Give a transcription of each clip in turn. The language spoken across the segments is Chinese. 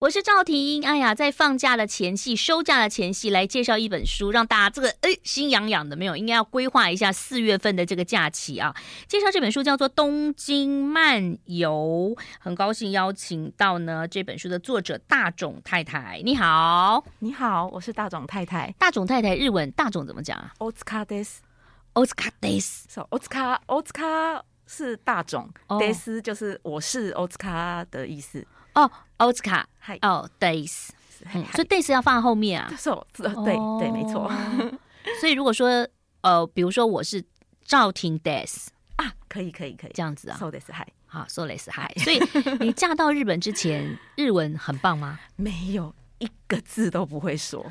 我是赵婷，哎呀，在放假的前夕、收假的前夕，来介绍一本书，让大家这个哎心痒痒的，没有？应该要规划一下四月份的这个假期啊。介绍这本书叫做《东京漫游》，很高兴邀请到呢这本书的作者大冢太太。你好，你好，我是大冢太太。大冢太太日文大冢怎么讲啊？おつかです。おつかです。So おつかおつか是大冢，です就是我是おつか的意思。 哦，奥斯卡，嗨，哦，days，所以 days 要放在后面啊。是，对对，没错。所以如果说，呃，比如说我是赵婷 days 啊，可以可以可以，这样子啊。so days 嗨，好，so days 嗨。所以你嫁到日本之前，日文很棒吗？没有一个字都不会说，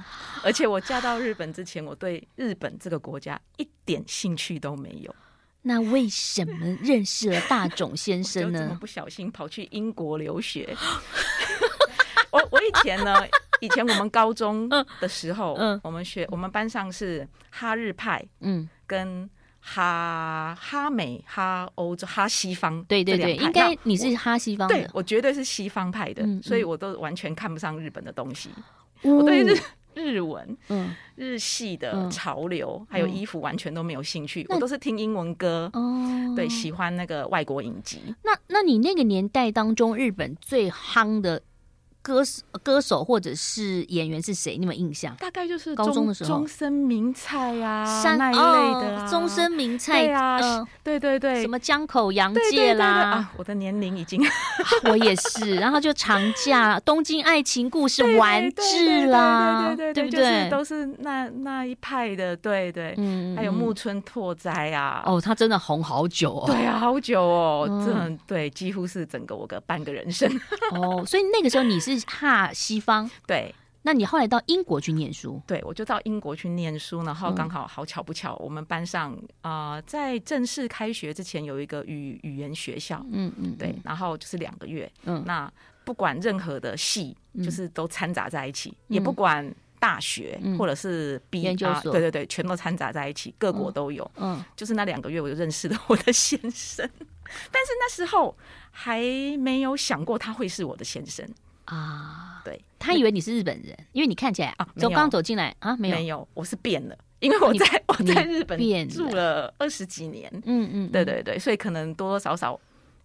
而且我嫁到日本之前，我对日本这个国家一点兴趣都没有。那为什么认识了大冢先生呢？怎么不小心跑去英国留学？我我以前呢，以前我们高中的时候，嗯，我们学我们班上是哈日派，嗯，跟哈哈美、哈欧洲、哈西方，对对对，应该你是哈西方的，对，我绝对是西方派的，所以我都完全看不上日本的东西，我对日。日文，嗯，日系的潮流、嗯、还有衣服完全都没有兴趣，嗯、我都是听英文歌，哦，对，喜欢那个外国影集。那，那你那个年代当中，日本最夯的？歌手、歌手或者是演员是谁？你有没有印象？大概就是高中的时候，终身名菜啊，那一类的、啊。中森明菜啊，嗯，对对对，什么江口洋介啦。啊，我的年龄已经，我也是。然后就长假，东京爱情故事 完治啦，对对对，都是那那一派的，对对。嗯，还有木村拓哉啊，哦，他真的红好久哦。对啊，好久哦，真的对，几乎是整个我的半个人生。哦，所以那个时候你是。是哈西方，对，那你后来到英国去念书？对，我就到英国去念书，然后刚好好巧不巧，我们班上啊、呃，在正式开学之前有一个语语言学校，嗯嗯，对，然后就是两个月，嗯，那不管任何的系，就是都掺杂在一起，嗯、也不。管大学或者是毕业，研究所，对对对，全都掺杂在一起，各国都有，嗯，嗯。就是那两个月我就认识了我的先生，但是那时候还没有想过他会是我的先生。啊，对，他以为你是日本人，因为你看起来啊，走刚走进来啊，没有，没有，我是变了，因为我在我在日本住了二十几年，嗯嗯，对对对，所以可能多多少少。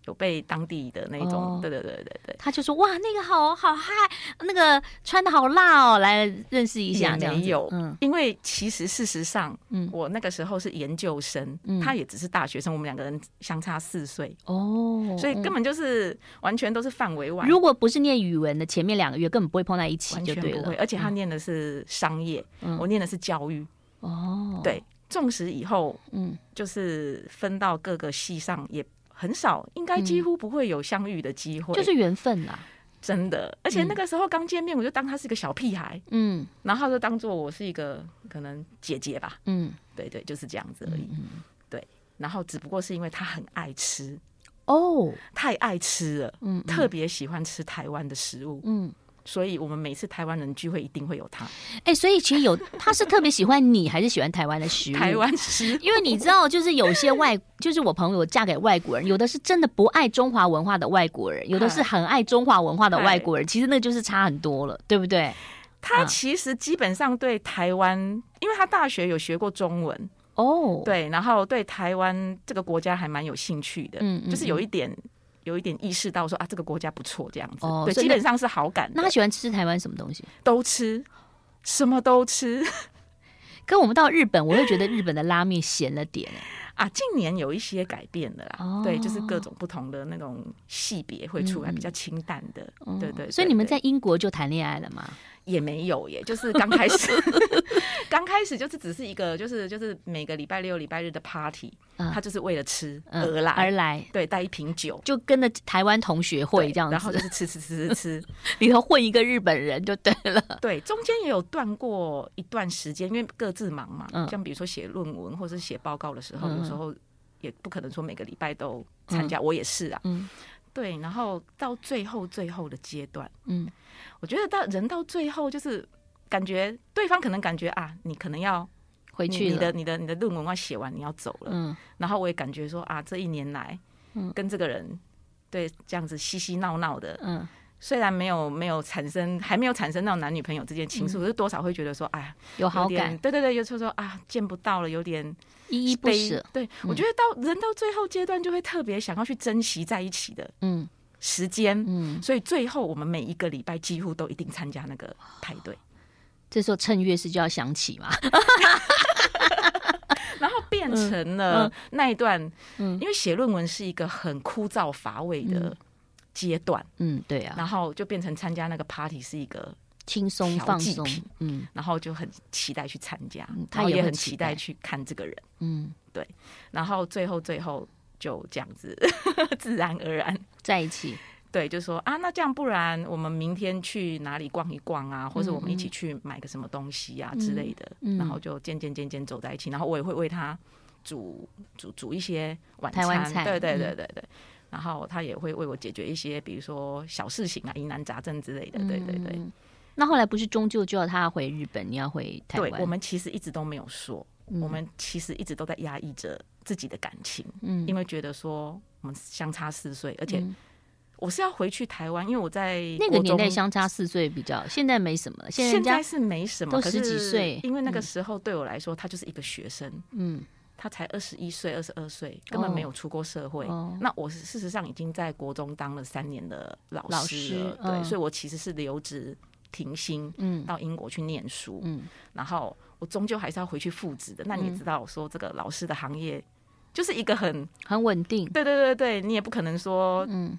有被当地的那种，哦、对对对对对，他就说哇，那个好好嗨，那个穿的好辣哦，来认识一下。没有，嗯，因为其实事实上，嗯，我那个时候是研究生，嗯，他也只是大学生，我们两个人相差四岁，哦，所以根本就是完全都是范围外。如果不是念语文的，前面两个月根本不会碰在一起，就对了，完全不会。而且他念的是商业，嗯，我念的是教育，哦，对，纵使以后，嗯，就是分到各个系上也。很少，应该几乎不会有相遇的机会，嗯，就是缘分啦，真的。而且那个时候刚见面，我就当他是一个小屁孩，嗯，然后就当做我是一个可能姐姐吧，嗯，对对，就是这样子而已，嗯，对。然后只不过是因为他很爱吃，哦，太爱吃了，嗯，特别喜欢吃台湾的食物，嗯。所以我们每次台湾人聚会一定会有他。哎、欸，所以其实有 他是特别喜欢你，还是喜欢台湾的食物？台湾食，因为你知道，就是有些外，就是我朋友嫁给外国人，有的是真的不爱中华文化的外国人，有的是很爱中华文化的外国人。其实那就是差很多了，对不对？他其实基本上对台湾，因为他大学有学过中文哦，对，然后对台湾这个国家还蛮有兴趣的，嗯，就是有一点。有一点意识到说啊，这个国家不错，这样子，哦、对，基本上是好感。那他喜欢吃台湾什么东西？都吃，什么都吃。可我们到日本，我会觉得日本的拉面咸了点 啊。近年有一些改变的啦，哦、对，就是各种不同的那种系别会出来，比较清淡的，对对。所以你们在英国就谈恋爱了吗？也没有耶，就是刚开始，刚开始就是只是一个，就是就是每个礼拜六、礼拜日的 party，他就是为了吃而来。而来，对，带一瓶酒，就跟着台湾同学会这样子，然后就是吃吃吃吃吃，里头混一个日本人就对了。对，中间也有断过一段时间，因为各自忙嘛，像比如说写论文或者是写报告的时候，有时候也不可能说每个礼拜都参加，我也是啊。对，然后到最后最后的阶段，嗯，我觉得到人到最后就是感觉对方可能感觉啊，你可能要回去，你的你的你的论文要写完，你要走了，嗯，然后我也感觉说啊，这一年来，嗯，跟这个人对这样子嬉嬉闹闹的，嗯，虽然没有没有产生，还没有产生到男女朋友之间情愫，可是多少会觉得说，哎呀，有好感。对对对，有时候说啊，见不到了，有点依依不舍。对，我觉得到人到最后阶段，就会特别想要去珍惜在一起的嗯。时间嗯，所以最后我们每一个礼拜几乎都一定参加那个派对。这时候趁月事就要想起嘛，然后变成了那一段，因为写论文是一个很枯燥乏味的。阶段，嗯，对啊，然后就变成参加那个 party 是一个轻松放松，嗯，然后就很期待去参加，他也很期待。去看这个人，嗯，对，然后最后最后就这样子 自然而然。在一起，对，就说啊，那这样不然我们明天去哪里逛一逛啊，或者我们一起去买个什么东西啊之类的，然后就渐渐渐渐走在一起，然后我也会为他煮煮煮一些晚餐，对对对对对。然后他也会为我解决一些，比如说小事情啊、疑难杂症之类的。对对对。那后来不是终究就要他回日本，你要回台湾？对，我们其实一直都没有说，我们其实一直都在压抑着自己的感情，嗯，因为觉得说我们相差四岁，而且我是要回去台湾，因为我在那个年代相差四岁比较，现在没什么，现在是没什么，都十几岁，因为那个时候对我来说，他就是一个学生，嗯。他才二十一岁、二十二岁，根本没有出过社会。Oh, oh. 那我事实上已经在国中当了三年的老师对，oh. 所以我其实是留职停薪，嗯，到英国去念书，嗯，然后我终究还是要回去复职的。那你也知道，我说这个老师的行业就是一个很很稳定，对对对对，你也不可能说，嗯。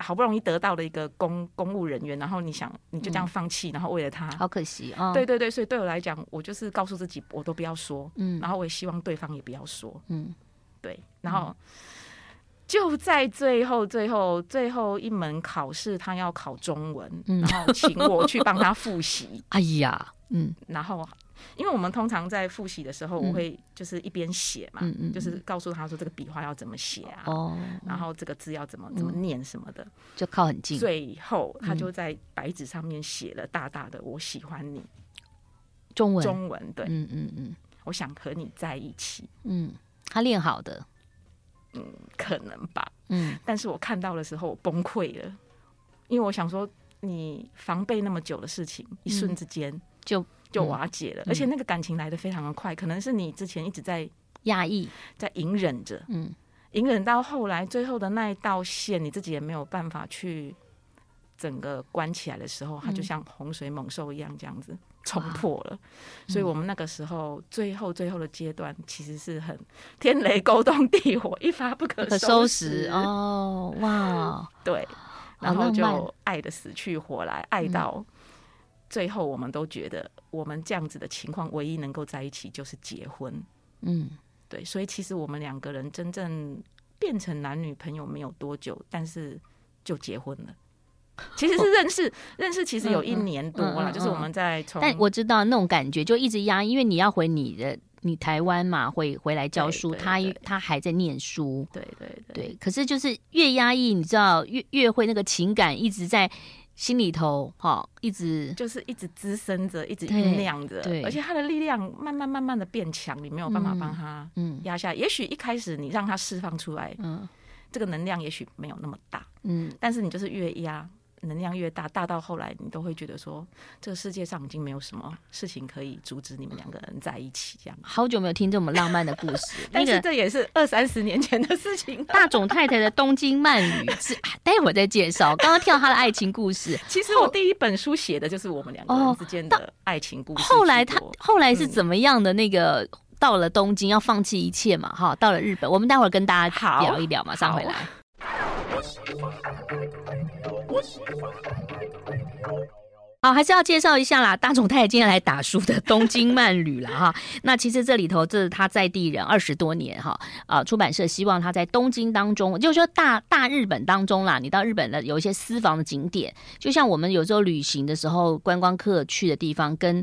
好不容易得到的一个公公务人员，然后你想你就这样放弃，嗯、然后为了他，好可惜啊！哦、对对对，所以对我来讲，我就是告诉自己，我都不要说，嗯，然后我也希望对方也不要说，嗯，对，然后就在最后最后最后一门考试，他要考中文，嗯、然后请我去帮他复习，哎呀，嗯，然后。因为我们通常在复习的时候，我会就是一边写嘛，嗯、就是告诉他说这个笔画要怎么写啊，哦、然后这个字要怎么怎么念什么的，就靠很近。最后他就在白纸上面写了大大的“我喜欢你”，中文。中文对，嗯嗯嗯，我想和你在一起。嗯，他练好的，嗯，可能吧，嗯，但是我看到的时候我崩溃了，因为我想说你防备那么久的事情，一瞬之间、嗯、就。就瓦解了，嗯、而且那个感情来得非常的快，嗯、可能是你之前一直在压抑，在隐忍着，嗯，隐忍到后来最后的那一道线，你自己也没有办法去整个关起来的时候，嗯、它就像洪水猛兽一样这样子冲破了。所以我们那个时候最后最后的阶段，其实是很天雷勾动地火，一发不可收拾。哦，哇，对，然后就爱的死去活来，爱到。最后，我们都觉得我们这样子的情况，唯一能够在一起就是结婚。嗯，对，所以其实我们两个人真正变成男女朋友没有多久，但是就结婚了。其实是认识、哦、认识，其实有一年多了，嗯嗯嗯、就是我们在从。但我知道那种感觉就一直压，因为你要回你的你台湾嘛，会回来教书，他他还在念书。对对对，对。可是就是越压抑，你知道，越越会那个情感一直在。心里头哈，一直就是一直滋生着，一直酝酿着，对，而且他的力量慢慢慢慢的变强，你没有办法帮他嗯压下。也许一开始你让他释放出来，嗯，这个能量也许没有那么大，嗯，但是你就是越压。能量越大，大到后来你都会觉得说，这个世界上已经没有什么事情可以阻止你们两个人在一起。这样，好久没有听这么浪漫的故事，但是这也是二三十年前的事情。大总太太的东京漫旅是，待会儿再介绍。刚刚听到他的爱情故事，其实我第一本书写的就是我们两个人之间的爱情故事。后来他后来是怎么样的？那个到了东京要放弃一切嘛？哈，到了日本，我们待会儿跟大家聊一聊，马上回来。好，还是要介绍一下啦。大总太今天来打书的《东京慢旅》了哈。那其实这里头，这是他在地人二十多年哈。啊，出版社希望他在东京当中，就是说大大日本当中啦，你到日本的有一些私房的景点，就像我们有时候旅行的时候，观光客去的地方，跟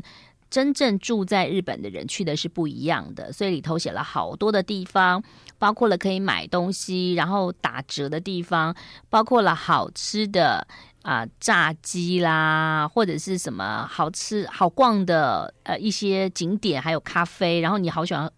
真正住在日本的人去的是不一样的。所以里头写了好多的地方，包括了可以买东西，然后打折的地方，包括了好吃的。啊，炸鸡啦，或者是什么好吃好逛的呃一些景点，还有咖啡，然后你好喜欢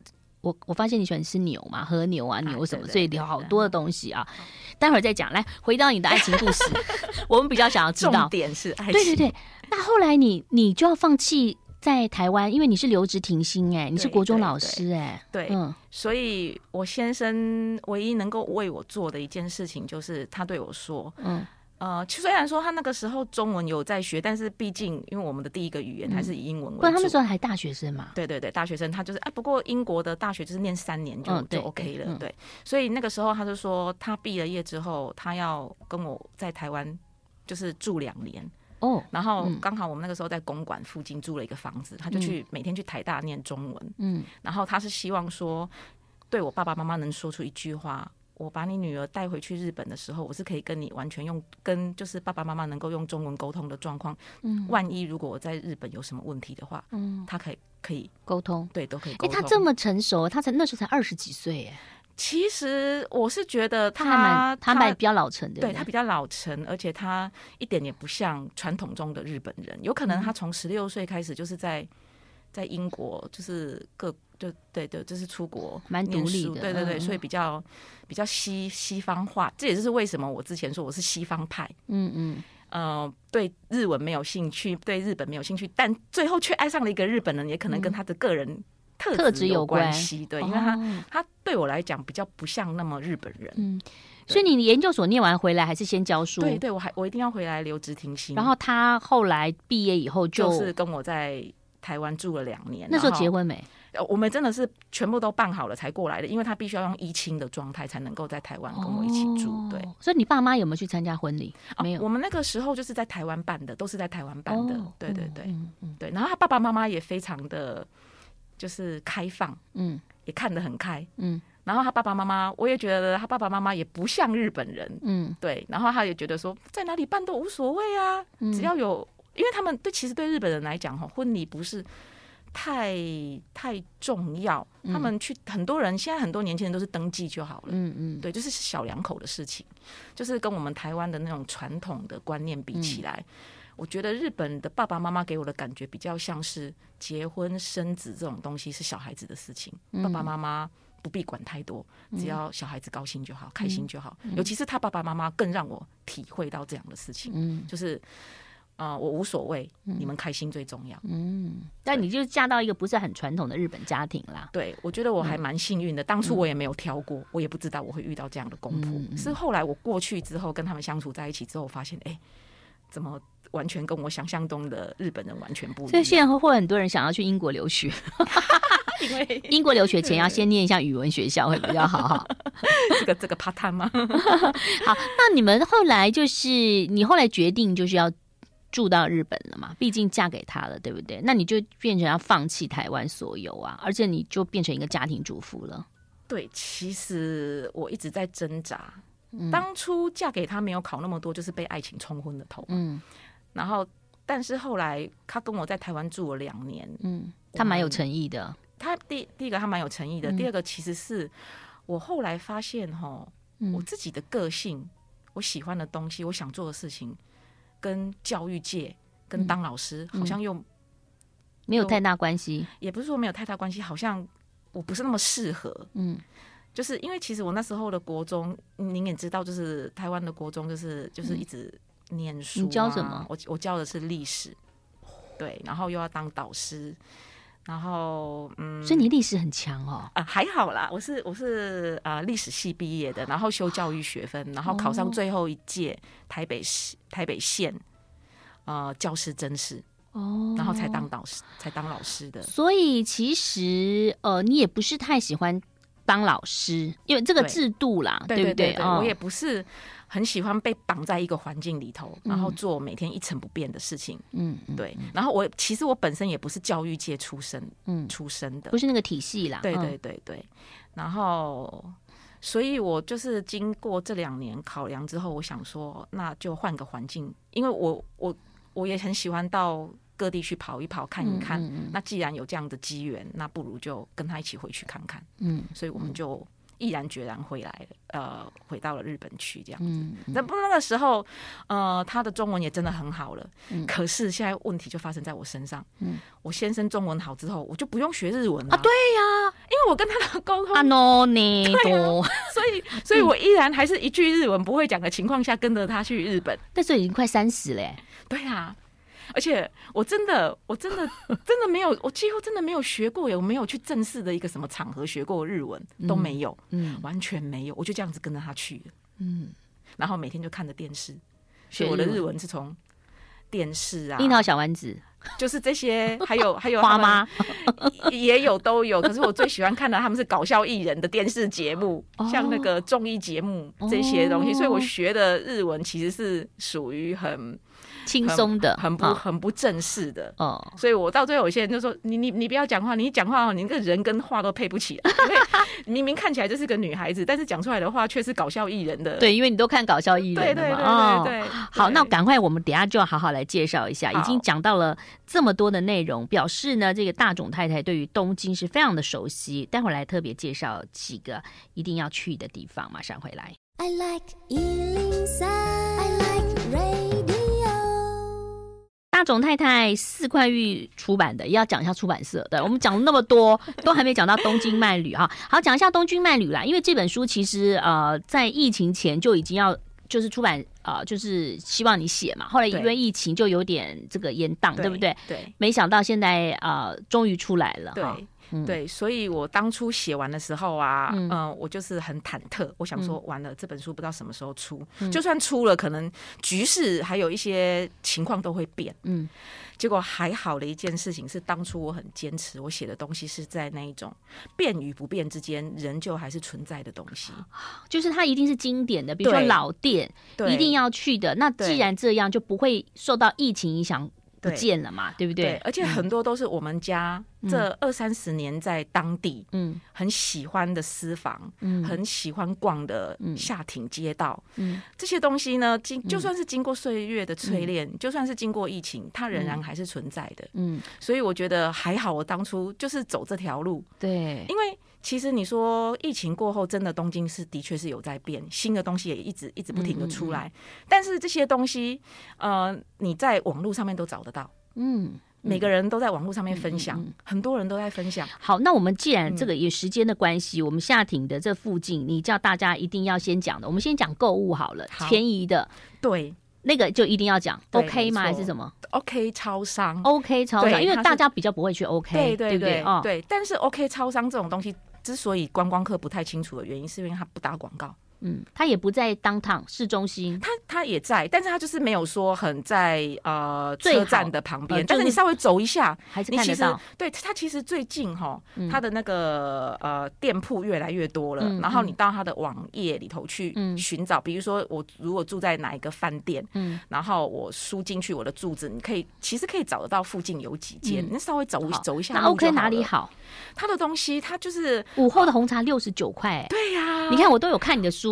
我我发现你喜欢吃牛嘛，和牛啊，牛什么，所以有好多的东西啊。嗯、待会儿再讲。来，回到你的爱情故事，我们比较想要知道，重点是爱情。对对对。那后来你你就要放弃在台湾，因为你是留职停薪哎，你是国中老师哎，对，嗯。所以我先生唯一能够为我做的一件事情，就是他对我说，嗯。呃，虽然说他那个时候中文有在学，但是毕竟因为我们的第一个语言还是以英文为主。嗯、不然他们说还大学生嘛？对对对，大学生他就是哎，不过英国的大学就是念三年就、嗯、就 OK 了，对。所以那个时候他就说，他毕了业之后，他要跟我在台湾就是住两年哦。然后刚好我们那个时候在公馆附近租了一个房子，他就去每天去台大念中文。嗯。然后他是希望说，对我爸爸妈妈能说出一句话。我把你女儿带回去日本的时候，我是可以跟你完全用跟就是爸爸妈妈能够用中文沟通的状况。嗯，万一如果我在日本有什么问题的话，嗯，他可以可以沟通，对，都可以沟通。哎、欸，他这么成熟，他才那时候才二十几岁，哎。其实我是觉得他他他蛮比较老成的，对，他比较老成，而且他一点也不像传统中的日本人。有可能他从十六岁开始就是在在英国，就是各。就对对，就是出国蛮独立的，对对对，所以比较比较西西方化，这也就是为什么我之前说我是西方派，嗯嗯，呃，对日文没有兴趣，对日本没有兴趣，但最后却爱上了一个日本人，也可能跟他的个人特质有关系，对，因为他他对我来讲比较不像那么日本人，嗯，所以你研究所念完回来还是先教书？对对，我还我一定要回来留职停薪，然后他后来毕业以后就是跟我在台湾住了两年，那时候结婚没？我们真的是全部都办好了才过来的，因为他必须要用一亲的状态才能够在台湾跟我一起住。哦、对，所以你爸妈有没有去参加婚礼？没有、哦，我们那个时候就是在台湾办的，都是在台湾办的。哦、对对对，嗯嗯、对。然后他爸爸妈妈也非常的，就是开放，嗯，也看得很开，嗯。然后他爸爸妈妈，我也觉得他爸爸妈妈也不像日本人，嗯，对。然后他也觉得说，在哪里办都无所谓啊，嗯、只要有，因为他们对其实对日本人来讲，哈，婚礼不是。太太重要，他们去很多人，现在很多年轻人都是登记就好了。嗯嗯，对，就是小两口的事情，就是跟我们台湾的那种传统的观念比起来，我觉得日本的爸爸妈妈给我的感觉比较像是结婚生子这种东西是小孩子的事情，爸爸妈妈不必管太多，只要小孩子高兴就好，开心就好。尤其是他爸爸妈妈更让我体会到这样的事情，嗯，就是。啊、呃，我无所谓，你们开心最重要。嗯，但你就嫁到一个不是很传统的日本家庭啦。对，我觉得我还蛮幸运的。当初我也没有挑过，嗯、我也不知道我会遇到这样的公婆。嗯、是后来我过去之后，跟他们相处在一起之后，我发现，哎、欸，怎么完全跟我想象中的日本人完全不一样？所以现在会很多人想要去英国留学，因为英国留学前要先念一下语文学校会比较好哈。这个这个 part time 吗？好，那你们后来就是你后来决定就是要。住到日本了嘛？毕竟嫁给他了，对不对？那你就变成要放弃台湾所有啊，而且你就变成一个家庭主妇了。对，其实我一直在挣扎。嗯、当初嫁给他没有考那么多，就是被爱情冲昏了头。嗯，然后但是后来他跟我在台湾住了两年。嗯，他蛮有诚意的。他第第一个他蛮有诚意的，嗯、第二个其实是我后来发现哈，嗯、我自己的个性，我喜欢的东西，我想做的事情。跟教育界、跟当老师好像又没有太大关系，也不是说没有太大关系，好像我不是那么适合。嗯，就是因为其实我那时候的国中，您也知道，就是台湾的国中，就是就是一直念书。你教什么？我我教的是历史，对，然后又要当导师。然后，嗯，所以你历史很强哦。啊，还好啦，我是我是啊历史系毕业的，然后修教育学分，然后考上最后一届台北市台北县呃教师甄试哦，然后才当导师才当老师的。所以其实呃，你也不是太喜欢当老师，因为这个制度啦，对，对不对？我也不是。很喜欢被绑在一个环境里头，然后做每天一成不变的事情。嗯，对。然后我其实我本身也不是教育界出身，嗯，出身的，不是那个体系啦。对对对对。然后，所以我就是经过这两年考量之后，我想说，那就换个环境，因为我我我也很喜欢到各地去跑一跑，看一看。那既然有这样的机缘，那不如就跟他一起回去看看。嗯，所以我们就。毅然决然回来了，呃，回到了日本去这样子。那不那个时候，呃，他的中文也真的很好了。嗯、可是现在问题就发生在我身上。嗯、我先生中文好之后，我就不用学日文了。啊，对呀、啊，因为我跟他的沟通，啊 no 你多，所以所以我依然还是一句日文不会讲的情况下跟着他去日本。但是已经快三十了，对啊，而且我真的我真的真的没有，我几乎真的没有学过，也没有去正式的一个什么场合学过日文都没有，嗯，完全没有，我就这样子跟着他去了，嗯，然后每天就看着电视，学我的日文是从电视啊，樱桃小丸子。就是这些，还有还有花妈也有都有。可是我最喜欢看的他们是搞笑艺人的电视节目，哦、像那个综艺节目这些东西。哦、所以我学的日文其实是属于很轻松的，很不很不正式的。哦，所以我到最后有些人就说：“你你你不要讲话，你一讲话你那个人跟话都配不起来。因为明明看起来就是个女孩子，但是讲出来的话却是搞笑艺人的。”对，因为你都看搞笑艺人的嘛。对对对对，对。好，那赶快我们等下就要好好来介绍一下，已经讲到了。这么多的内容，表示呢，这个大塚太太对于东京是非常的熟悉。待会儿来特别介绍几个一定要去的地方，马上回来。I like 103, I like。大总太太四块玉出版的，要讲一下出版社。对，我们讲了那么多，都还没讲到东京漫旅哈。好，讲一下东京漫旅啦，因为这本书其实呃，在疫情前就已经要。就是出版啊、呃，就是希望你写嘛。后来因为疫情就有点这个延档，对，不对？对。没想到现在啊、呃，终于出来了。对、嗯、对，所以我当初写完的时候啊，嗯、呃，我就是很忐忑。我想说，完了，这本书不知道什么时候出。嗯、就算出了，可能局势还有一些情况都会变。嗯。结果还好的一件事情是，当初我很坚持，我写的东西是在那一种变与不变之间，仍旧还是存在的东西。就是它一定是经典的，比如说老店，一定要去的。那既然这样，就不会受到疫情影响。不见了嘛，对，对不对，对？而且很多都是我们家这二三十年在当地，嗯，很喜欢的私房，嗯，很喜欢逛的下町街道，嗯，这些东西呢，经就算是经过岁月的淬炼，嗯，就算是经过疫情，它仍然还是存在的，嗯。所以我觉得还好，我当初就是走这条路，对，因为。其实你说疫情过后，真的东京是的确是有在变，新的东西也一直一直不停的出来。嗯嗯嗯，但是这些东西，呃，你在网络上面都找得到。嗯，每个人都在网络上面分享，嗯嗯嗯，很多人都在分享。好，那我们既然这个有时间的关系，嗯、我们下町的这附近，你叫大家一定要先讲的，我们先讲购物好了，好便宜的，对，那个就一定要讲，OK 吗？还是什么？OK 超商，OK 超商，因为大家比较不会去 OK，对对对，对不对？哦，对，但是 OK 超商这种东西。之所以观光客不太清楚的原因，是因为他不打广告。嗯，他也不在 downtown 市中心，他他也在，但是他就是没有说很在呃车站的旁边，呃、但是你稍微走一下，还是看得到。对，他其实最近哈，他的那个呃店铺越来越多了，嗯、然后你到他的网页里头去寻找，嗯、比如说我如果住在哪一个饭店，嗯，然后我输进去我的住址，你可以其实可以找得到附近有几间，你、嗯、稍微走好。走一下。那 OK 哪里好？他的东西，他就是午后的红茶六十九块，对呀，你看我都有看你的书。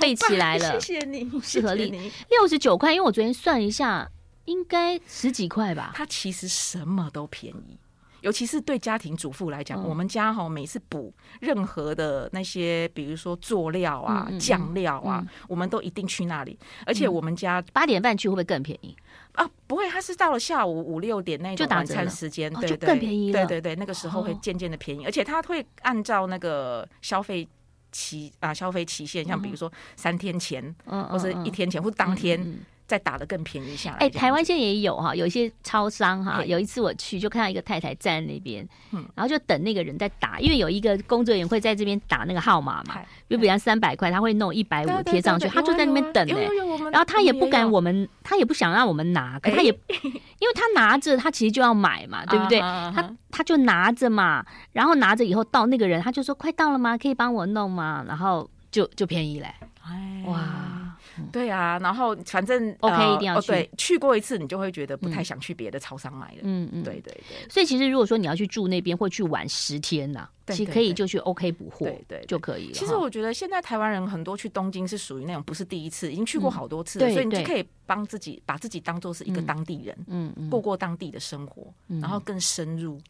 背起来了，谢谢你，适合你六十九块，因为我昨天算一下，应该十几块吧。它其实什么都便宜，尤其是对家庭主妇来讲，我们家哈每次补任何的那些，比如说佐料啊、酱料啊，我们都一定去那里。而且我们家八点半去会不会更便宜啊？不会，它是到了下午五六点那种晚餐时间，对对，更便宜。对对对，那个时候会渐渐的便宜，而且它会按照那个消费。期啊，消费期限，像比如说三天前，或者一天前，或者当天。再打的更便宜下来。哎，台湾现在也有哈，有一些超商哈。有一次我去，就看到一个太太站在那边，然后就等那个人在打，因为有一个工作人员会在这边打那个号码嘛。就比方三百块，他会弄一百五贴上去，他就在那边等哎。然后他也不敢我们，他也不想让我们拿，可他也，因为他拿着，他其实就要买嘛，对不对？他他就拿着嘛，然后拿着以后到那个人，他就说快到了吗？可以帮我弄吗？然后就就便宜嘞。哎，哇。对啊，然后反正 OK 一定要去，对，去。过一次你就会觉得不太想去别的超商买了。嗯嗯，对对对。所以其实如果说你要去住那边或去玩十天呐，其实可以就去 OK 补货，对对就可以了。其实我觉得现在台湾人很多去东京是属于那种不是第一次，已经去过好多次了，所以你就可以帮自己把自己当做是一个当地人，嗯嗯，过过当地的生活，然后更深入。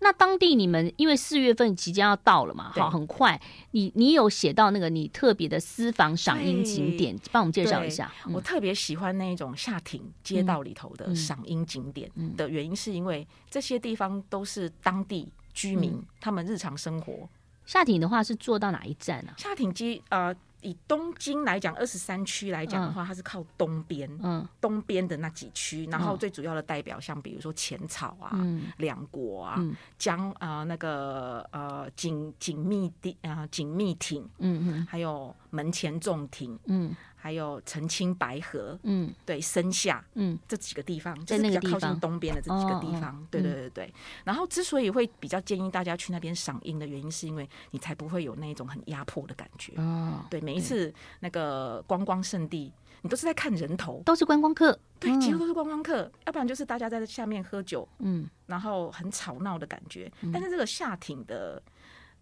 那当地你们因为四月份即将要到了嘛，好，很快。你你有写到那个你特别的私房赏樱景点，帮我们介绍一下。我特别喜欢那一种下町街道里头的赏樱景点的原因，是因为这些地方都是当地居民，他们日常生活。下町的话是坐到哪一站啊？下町机呃。以东京来讲，二十三区来讲的话，它是靠东边，嗯，东边的那几区，然后最主要的代表像比如说浅草啊、两国啊、江啊那个呃锦锦密地啊锦密町，嗯嗯，还有门前重亭，嗯。还有澄清白河，嗯，对，深下，嗯，这几个地方，就是比较靠近东边的这几个地方，对对对对。然后之所以会比较建议大家去那边赏樱的原因，是因为你才不会有那种很压迫的感觉。哦，对，每一次那个观光圣地，你都是在看人头，都是观光客，对，几乎都是观光客，要不然就是大家在下面喝酒，嗯，然后很吵闹的感觉。但是这个夏町的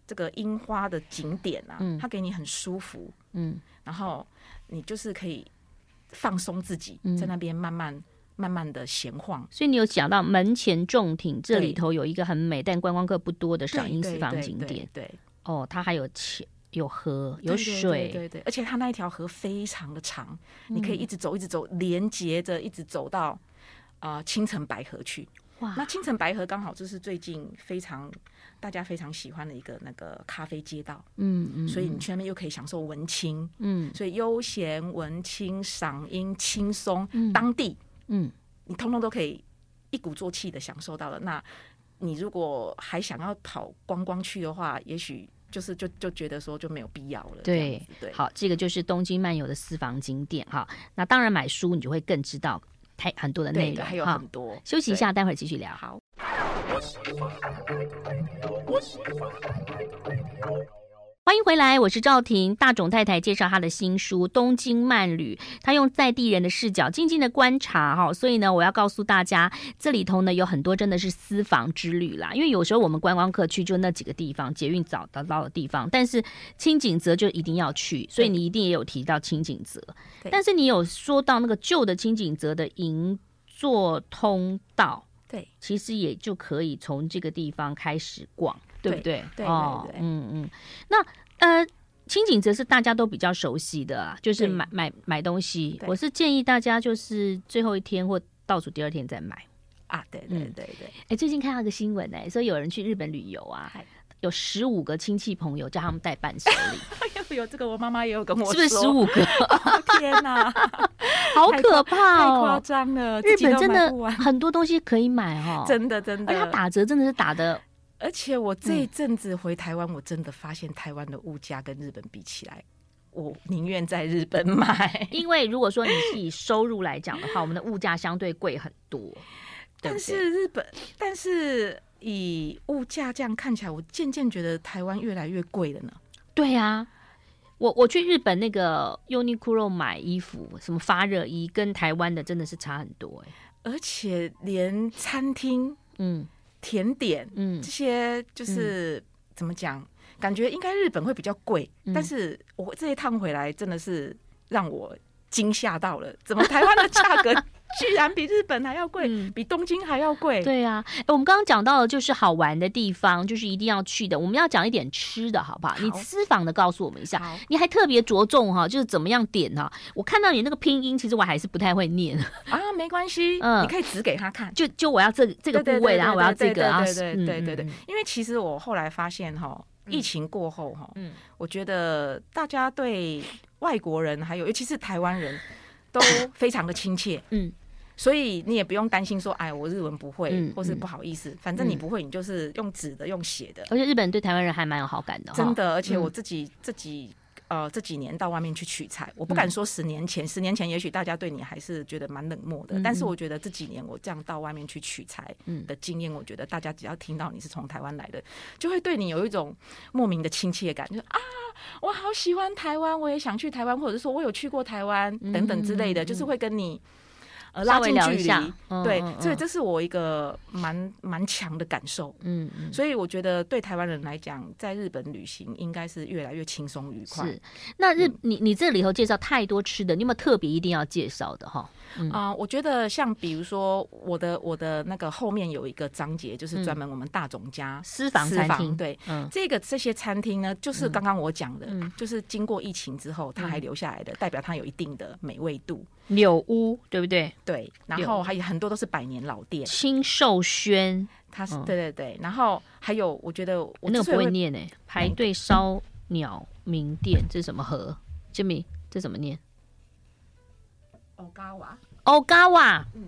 这个樱花的景点啊，它给你很舒服，嗯，然后。你就是可以放松自己，在那边慢慢、嗯、慢慢的闲晃。所以你有讲到门前仲町这里头有一个很美但观光客不多的赏樱私房景点。对，哦，它还有桥、有河、有水，对对，对对。而且它那一条河非常的长，嗯、你可以一直走，一直走，连接着一直走到啊青城白河去。哇，那青城白河刚好就是最近非常。大家非常喜欢的一个那个咖啡街道，嗯嗯，所以你去那边又可以享受文青，嗯，所以悠闲文青赏樱轻松，嗯，当地，嗯，你通通都可以一鼓作气的享受到了。那你如果还想要跑观光去的话，也许就是就就觉得说就没有必要了。对。对，好，这个就是东京漫游的私房景点哈。那当然买书你就会更知道太很多的内容，还有很多。休息一下，待会儿继续聊。好。欢迎回来，我是赵婷。大冢太太介绍她的新书《东京漫旅》，她用在地人的视角静静的观察哈，所以呢，我要告诉大家，这里头呢有很多真的是私房之旅啦。因为有时候我们观光客去就那几个地方，捷运找得到的地方，但是清井泽就一定要去，所以你一定也有提到清井泽。但是你有说到那个旧的清井泽的银座通道。对，其实也就可以从这个地方开始逛，对不对？对，对，对，对，嗯嗯。那呃，清景泽是大家都比较熟悉的啊，就是买买买东西。我是建议大家就是最后一天或倒数第二天再买啊。对对对对。哎、嗯，最近看到一个新闻呢、欸，说有人去日本旅游啊，有十五个亲戚朋友叫他们带伴手礼。有这个，我妈妈也有跟我说，是不是十五个？天哪！好可怕哦，太夸张了！日本真的很多东西可以买哦，真的真的，而且它打折真的是打的。而且我这一阵子回台湾，我真的发现台湾的物价跟日本比起来，我宁愿在日本买。因为如果说你是以收入来讲的话，我们的物价相对贵很多。但是日本，但是以物价这样看起来，我渐渐觉得台湾越来越贵了呢。对啊。我我去日本那个 Uniqlo 买衣服，什么发热衣，跟台湾的真的是差很多哎、欸，而且连餐厅，嗯，甜点，嗯，这些就是、嗯、怎么讲，感觉应该日本会比较贵，嗯、但是我这一趟回来真的是让我惊吓到了，怎么台湾的价格？居然比日本还要贵，嗯、比东京还要贵。对呀、啊，我们刚刚讲到的就是好玩的地方，就是一定要去的。我们要讲一点吃的，好不好？好，你私房的告诉我们一下。你还特别着重哈，就是怎么样点哈。我看到你那个拼音，其实我还是不太会念 啊。没关系，嗯，你可以指给他看。就就我要这这个部位，然后我要这个啊。对对对对对。因为其实我后来发现哈，疫情过后哈，嗯，我觉得大家对外国人还有尤其是台湾人都 非常的亲切，嗯。所以你也不用担心说，哎，我日文不会，嗯、或是不好意思，嗯、反正你不会，你就是用纸的，用写的。而且日本人对台湾人还蛮有好感的，真的。而且我自己自己呃这几年到外面去取材，我不敢说十年前，嗯、十年前也许大家对你还是觉得蛮冷漠的，嗯、但是我觉得这几年我这样到外面去取材的经验，我觉得大家只要听到你是从台湾来的，就会对你有一种莫名的亲切感，就是啊，我好喜欢台湾，我也想去台湾，或者是说我有去过台湾等等之类的，就是会跟你。拉近距离，对，所以这是我一个蛮蛮强的感受。嗯嗯，所以我觉得对台湾人来讲，在日本旅行应该是越来越轻松愉快。是，那日你你这里头介绍太多吃的，你有没有特别一定要介绍的哈？啊，我觉得像比如说我的我的那个后面有一个章节，就是专门我们大总家私房餐厅。对，这个这些餐厅呢，就是刚刚我讲的，就是经过疫情之后，它还留下来的，代表它有一定的美味度。柳屋对不对？对，然后还有很多都是百年老店。青寿轩，它是对对对，然后还有我觉得我那个不会念诶，排队烧鸟名店这是什么河？Jimmy 这怎么念？欧嘎瓦，欧嘎瓦，嗯，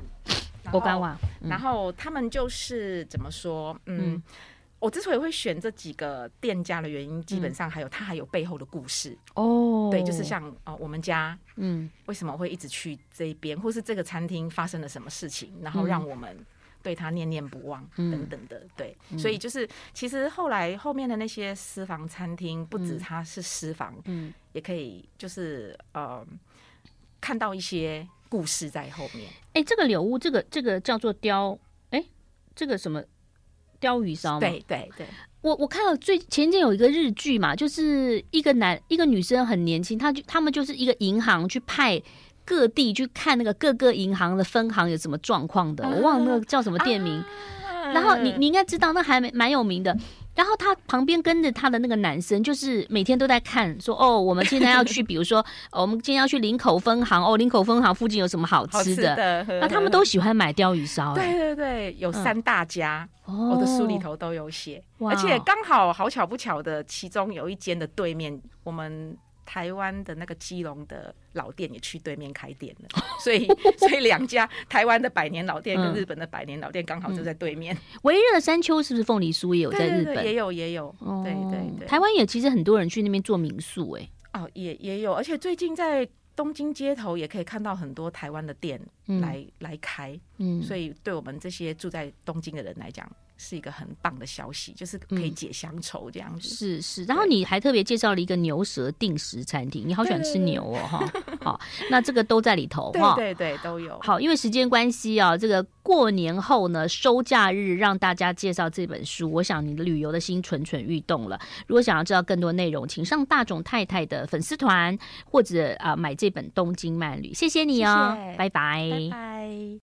欧嘎瓦，然后他们就是怎么说？嗯。我之所以会选这几个店家的原因，基本上还有它还有背后的故事哦。对，就是像哦，我们家嗯，为什么会一直去这边，或是这个餐厅发生了什么事情，然后让我们对它念念不忘等等的。对，所以就是其实后来后面的那些私房餐厅，不止它是私房，嗯，也可以就是呃看到一些故事在后面。哎，这个柳屋，这个这个叫做雕，哎，这个什么？鯛鱼烧吗？对对对，我我看到最前阵有一个日剧嘛，就是一个男一个女生很年轻，他就他们就是一个银行去派各地去看那个各个银行的分行有什么状况的，我忘了那个叫什么店名，啊、然后你你应该知道，那还蛮蛮有名的。然后他旁边跟着他的那个男生，就是每天都在看，说哦，我们现在要去，比如说，哦、我们今天要去林口分行，哦，林口分行附近有什么好吃的？那、啊、他们都喜欢买鲷鱼烧。对对对，有三大家，嗯、我的书里头都有写，哦、而且刚好好巧不巧的，其中有一间的对面，我们。台湾的那个基隆的老店也去对面开店了，所以 所以两家台湾的百年老店跟日本的百年老店刚好就在对面。微热山丘是不是凤梨酥也有在日本？也有也有，对对对。台湾也其实很多人去那边做民宿哎。哦，也也有，而且最近在东京街头也可以看到很多台湾的店来来开，嗯，所以对我们这些住在东京的人来讲。是一个很棒的消息，就是可以解乡愁这样子。嗯、是是，然后你还特别介绍了一个牛舌定食餐厅，你好喜欢吃牛哦哈。好，那这个都在里头哈。对对对，都有。好，因为时间关系啊，这个过年后呢，收假日让大家介绍这本书，我想你的旅游的心蠢蠢欲动了。如果想要知道更多内容，请上大众太太的粉丝团，或者啊买这本《东京慢旅》。谢谢你哦，谢谢拜拜。拜拜。